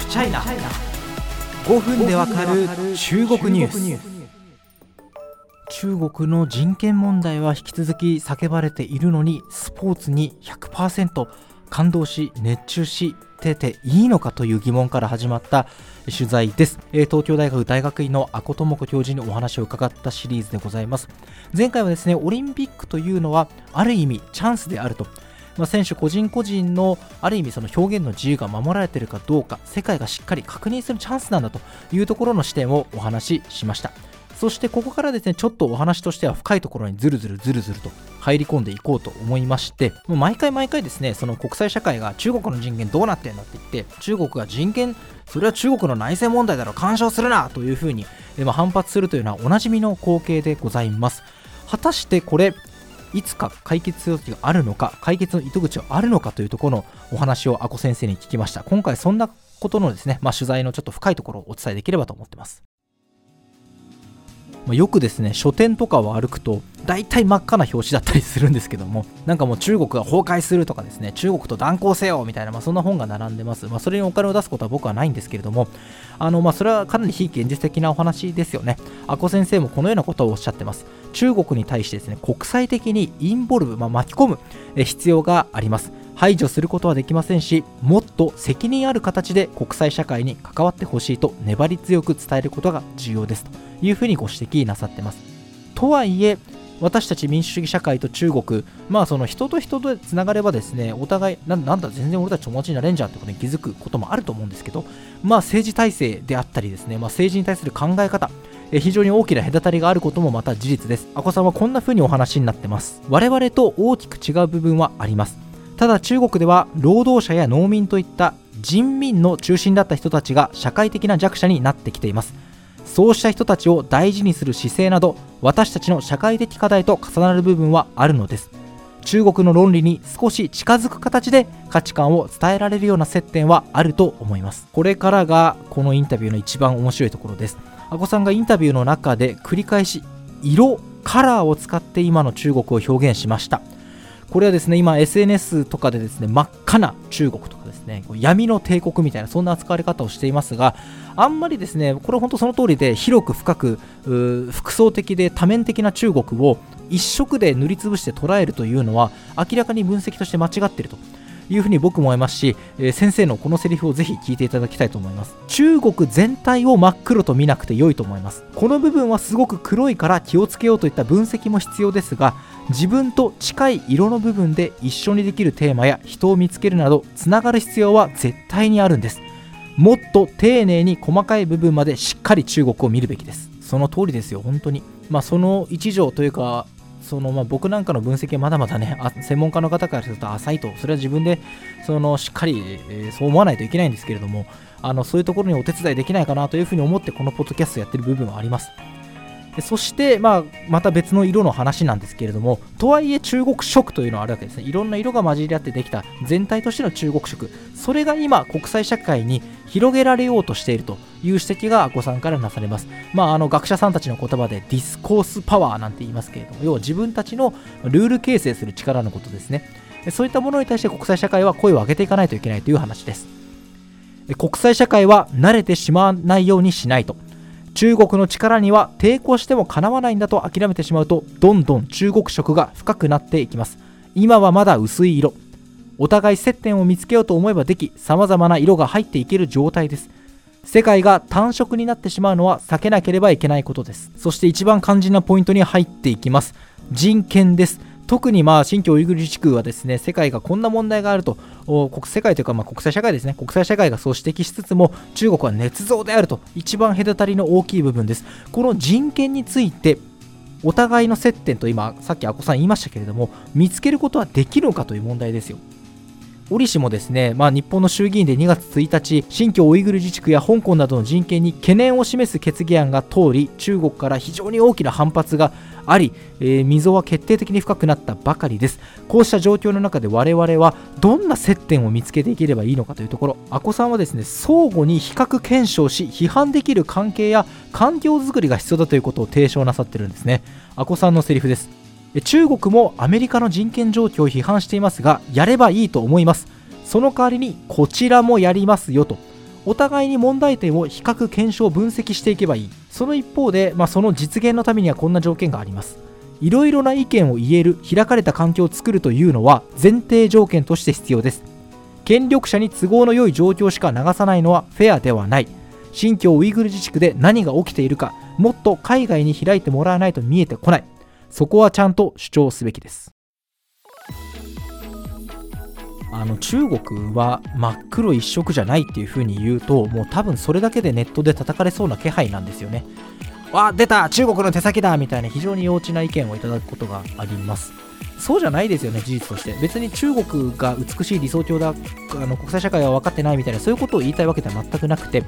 フチャイナ5分でわかる中国ニュース。中国の人権問題は引き続き叫ばれているのにスポーツに100%感動し熱中してていいのかという疑問から始まった取材です。東京大学大学院の阿古智子教授にお話を伺ったシリーズでございます。前回はですねオリンピックというのはある意味チャンスであると。まあ、選手個人個人のある意味その表現の自由が守られているかどうか世界がしっかり確認するチャンスなんだというところの視点をお話ししました。そしてここからですねちょっとお話としては深いところにずるずるずるずると入り込んでいこうと思いましてもう毎回毎回ですねその国際社会が中国の人権どうなってんだって言って中国が人権それは中国の内政問題だろ干渉するなというふうに、反発するというのはおなじみの光景でございます。果たしてこれいつか解決する時があるのか解決の糸口はあるのかというところのお話を阿古先生に聞きました。今回そんなことのですね、まあ、取材のちょっと深いところをお伝えできればと思ってます。まあ、よくですね書店とかを歩くと大体真っ赤な表紙だったりするんですけども なんかもう中国が崩壊するとかですね中国と断交せよみたいな、まあ、そんな本が並んでます、まあ、それにお金を出すことは僕はないんですけれどもあの、まあ、それはかなり非現実的なお話ですよね。阿古先生もこのようなことをおっしゃってます。中国に対してですね国際的にインボルブ、まあ、巻き込む必要があります。排除することはできませんしもっと責任ある形で国際社会に関わってほしいと粘り強く伝えることが重要です。というふうにご指摘なさってます。とはいえ私たち民主主義社会と中国、まあその人と人とつながればですね、お互いな、んだ、全然俺たち友達になれんじゃんってことに気づくこともあると思うんですけど、まあ政治体制であったりですね、まあ政治に対する考え方、え非常に大きな隔たりがあることもまた事実です。あこさんはこんな風にお話になってます。我々と大きく違う部分はあります。ただ中国では労働者や農民といった人民の中心だった人たちが社会的な弱者になってきていますそうした人たちを大事にする姿勢など私たちの社会的課題と重なる部分はあるのです。中国の論理に少し近づく形で価値観を伝えられるような接点はあると思います。これからがこのインタビューの一番面白いところです。あこさんがインタビューの中で繰り返し色カラーを使って今の中国を表現しました。これはですね今 SNS とかでですね真っ赤な中国とかですね闇の帝国みたいなそんな扱われ方をしていますがあんまりですねこれ本当その通りで広く深く複層的で多面的な中国を一色で塗りつぶして捉えるというのは明らかに分析として間違っていると。いうふうに僕も思いますし、え、先生のこのセリフをぜひ聞いていただきたいと思います。中国全体を真っ黒と見なくて良いと思います。この部分はすごく黒いから気をつけようといった分析も必要ですが自分と近い色の部分で一緒にできるテーマや人を見つけるなどつながる必要は絶対にあるんです。もっと丁寧に細かい部分までしっかり中国を見るべきです。その通りですよ本当に。まあその一条というかそのまあ僕なんかの分析はまだまだね専門家の方からすると浅いと。それは自分でそのしっかり、えー、そう思わないといけないんですけれどもあのそういうところにお手伝いできないかなというふうに思ってこのポッドキャストやってる部分はあります。そして、まあ、また別の色の話なんですけれどもとはいえ中国色というのはあるわけですね。いろんな色が混じり合ってできた全体としての中国色。それが今国際社会に広げられようとしているという指摘がアコさんからなされます、まあ、あの学者さんたちの言葉で discourse power なんて言いますけれども要は自分たちのルール形成する力のことですね。そういったものに対して国際社会は声を上げていかないといけないという話です。国際社会は慣れてしまわないようにしないと。中国の力には抵抗してもかなわないんだと諦めてしまうとどんどん中国色が深くなっていきます。今はまだ薄い色。お互い接点を見つけようと思えばでき様々な色が入っていける状態です。世界が単色になってしまうのは避けなければいけないことです。そして一番肝心なポイントに入っていきます。人権です。特にまあ新疆ウイグル自治区はですね世界がこんな問題があると国世界というかまあ国際社会ですね。国際社会がそう指摘しつつも中国は捏造であると。一番隔たりの大きい部分です。この人権についてお互いの接点と今さっき阿古さん言いましたけれども見つけることはできるのかという問題ですよ。折しもですね、まあ、日本の衆議院で2月1日、新疆ウイグル自治区や香港などの人権に懸念を示す決議案が通り、中国から非常に大きな反発があり、えー、溝は決定的に深くなったばかりです。こうした状況の中で我々はどんな接点を見つけていければいいのかというところ、阿古さんはですね、相互に比較検証し、批判できる関係や環境づくりが必要だということを提唱なさってるんですね。阿古さんのセリフです。中国もアメリカの人権状況を批判していますがやればいいと思います。その代わりにこちらもやりますよと。お互いに問題点を比較検証分析していけばいい。その一方で、まあ、その実現のためにはこんな条件があります。いろいろな意見を言える開かれた環境を作るというのは前提条件として必要です。権力者に都合の良い状況しか流さないのはフェアではない。新疆ウイグル自治区で何が起きているかもっと海外に開いてもらわないと見えてこない。そこはちゃんと主張すべきです。あの中国は真っ黒一色じゃないっていう風に言うともう多分それだけでネットで叩かれそうな気配なんですよね。わ出た中国の手先だみたいな非常に幼稚な意見をいただくことがあります。そうじゃないですよね事実として。別に中国が美しい理想郷だあの国際社会は分かってないみたいなそういうことを言いたいわけでは全くなくて、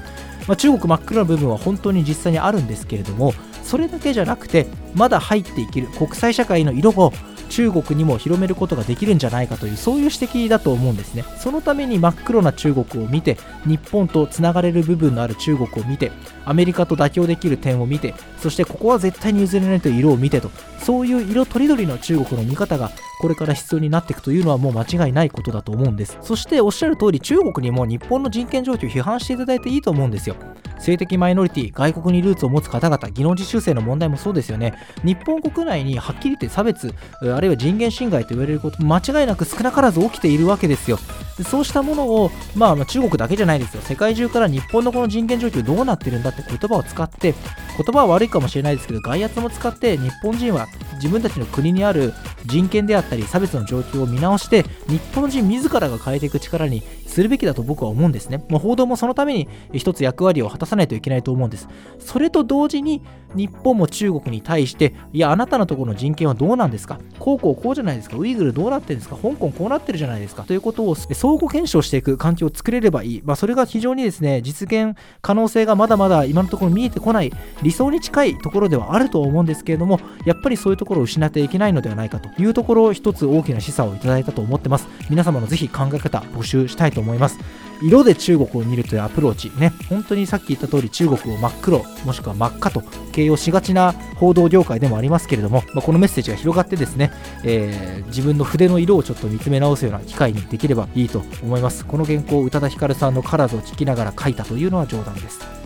まあ、中国真っ黒な部分は本当に実際にあるんですけれどもそれだけじゃなくてまだ入っていける国際社会の色を中国にも広めることができるんじゃないかというそういう指摘だと思うんですね。そのために真っ黒な中国を見て日本とつながれる部分のある中国を見てアメリカと妥協できる点を見てそしてここは絶対に譲れないという色を見てとそういう色とりどりの中国の見方がこれから必要になっていくというのはもう間違いないことだと思うんです。そしておっしゃる通り中国にも日本の人権状況を批判していただいていいと思うんですよ。性的マイノリティ外国にルーツを持つ方々技能実習生の問題もそうですよね。日本国内にはっきり言って差別あるいは人権侵害と言われること間違いなく少なからず起きているわけですよ。でそうしたものを、まあ、まあ中国だけじゃないですよ。世界中から日本のこの人権状況どうなってるんだって言葉を使って言葉は悪いかもしれないですけど外圧も使って日本人は自分たちの国にある人権であったり差別の状況を見直して日本人自らが変えていく力にするべきだと僕は思うんですね。まあ、報道もそのために一つ役割を果たさないといけないと思うんです。それと同時に日本も中国に対して、いや、あなたのところの人権はどうなんですか？こうこうこうじゃないですか？ウイグルどうなってるんですか？香港こうなってるじゃないですか？ということを相互検証していく環境を作れればいい。まあ、それが非常にですね、実現可能性がまだまだ今のところ見えてこない理想に近いところではあると思うんですけれども、やっぱりそういうところを失っていけないのではないかというところを一つ大きな示唆をいただいたと思ってます。皆様のぜひ考え方募集したいと思います。色で中国を見るというアプローチね本当にさっき言った通り中国を真っ黒もしくは真っ赤と形容しがちな報道業界でもありますけれども、まあ、このメッセージが広がってですね、えー、自分の筆の色をちょっと見つめ直すような機会にできればいいと思いますこの原稿宇多田ヒカルさんのカラーズを聞きながら書いたというのは冗談です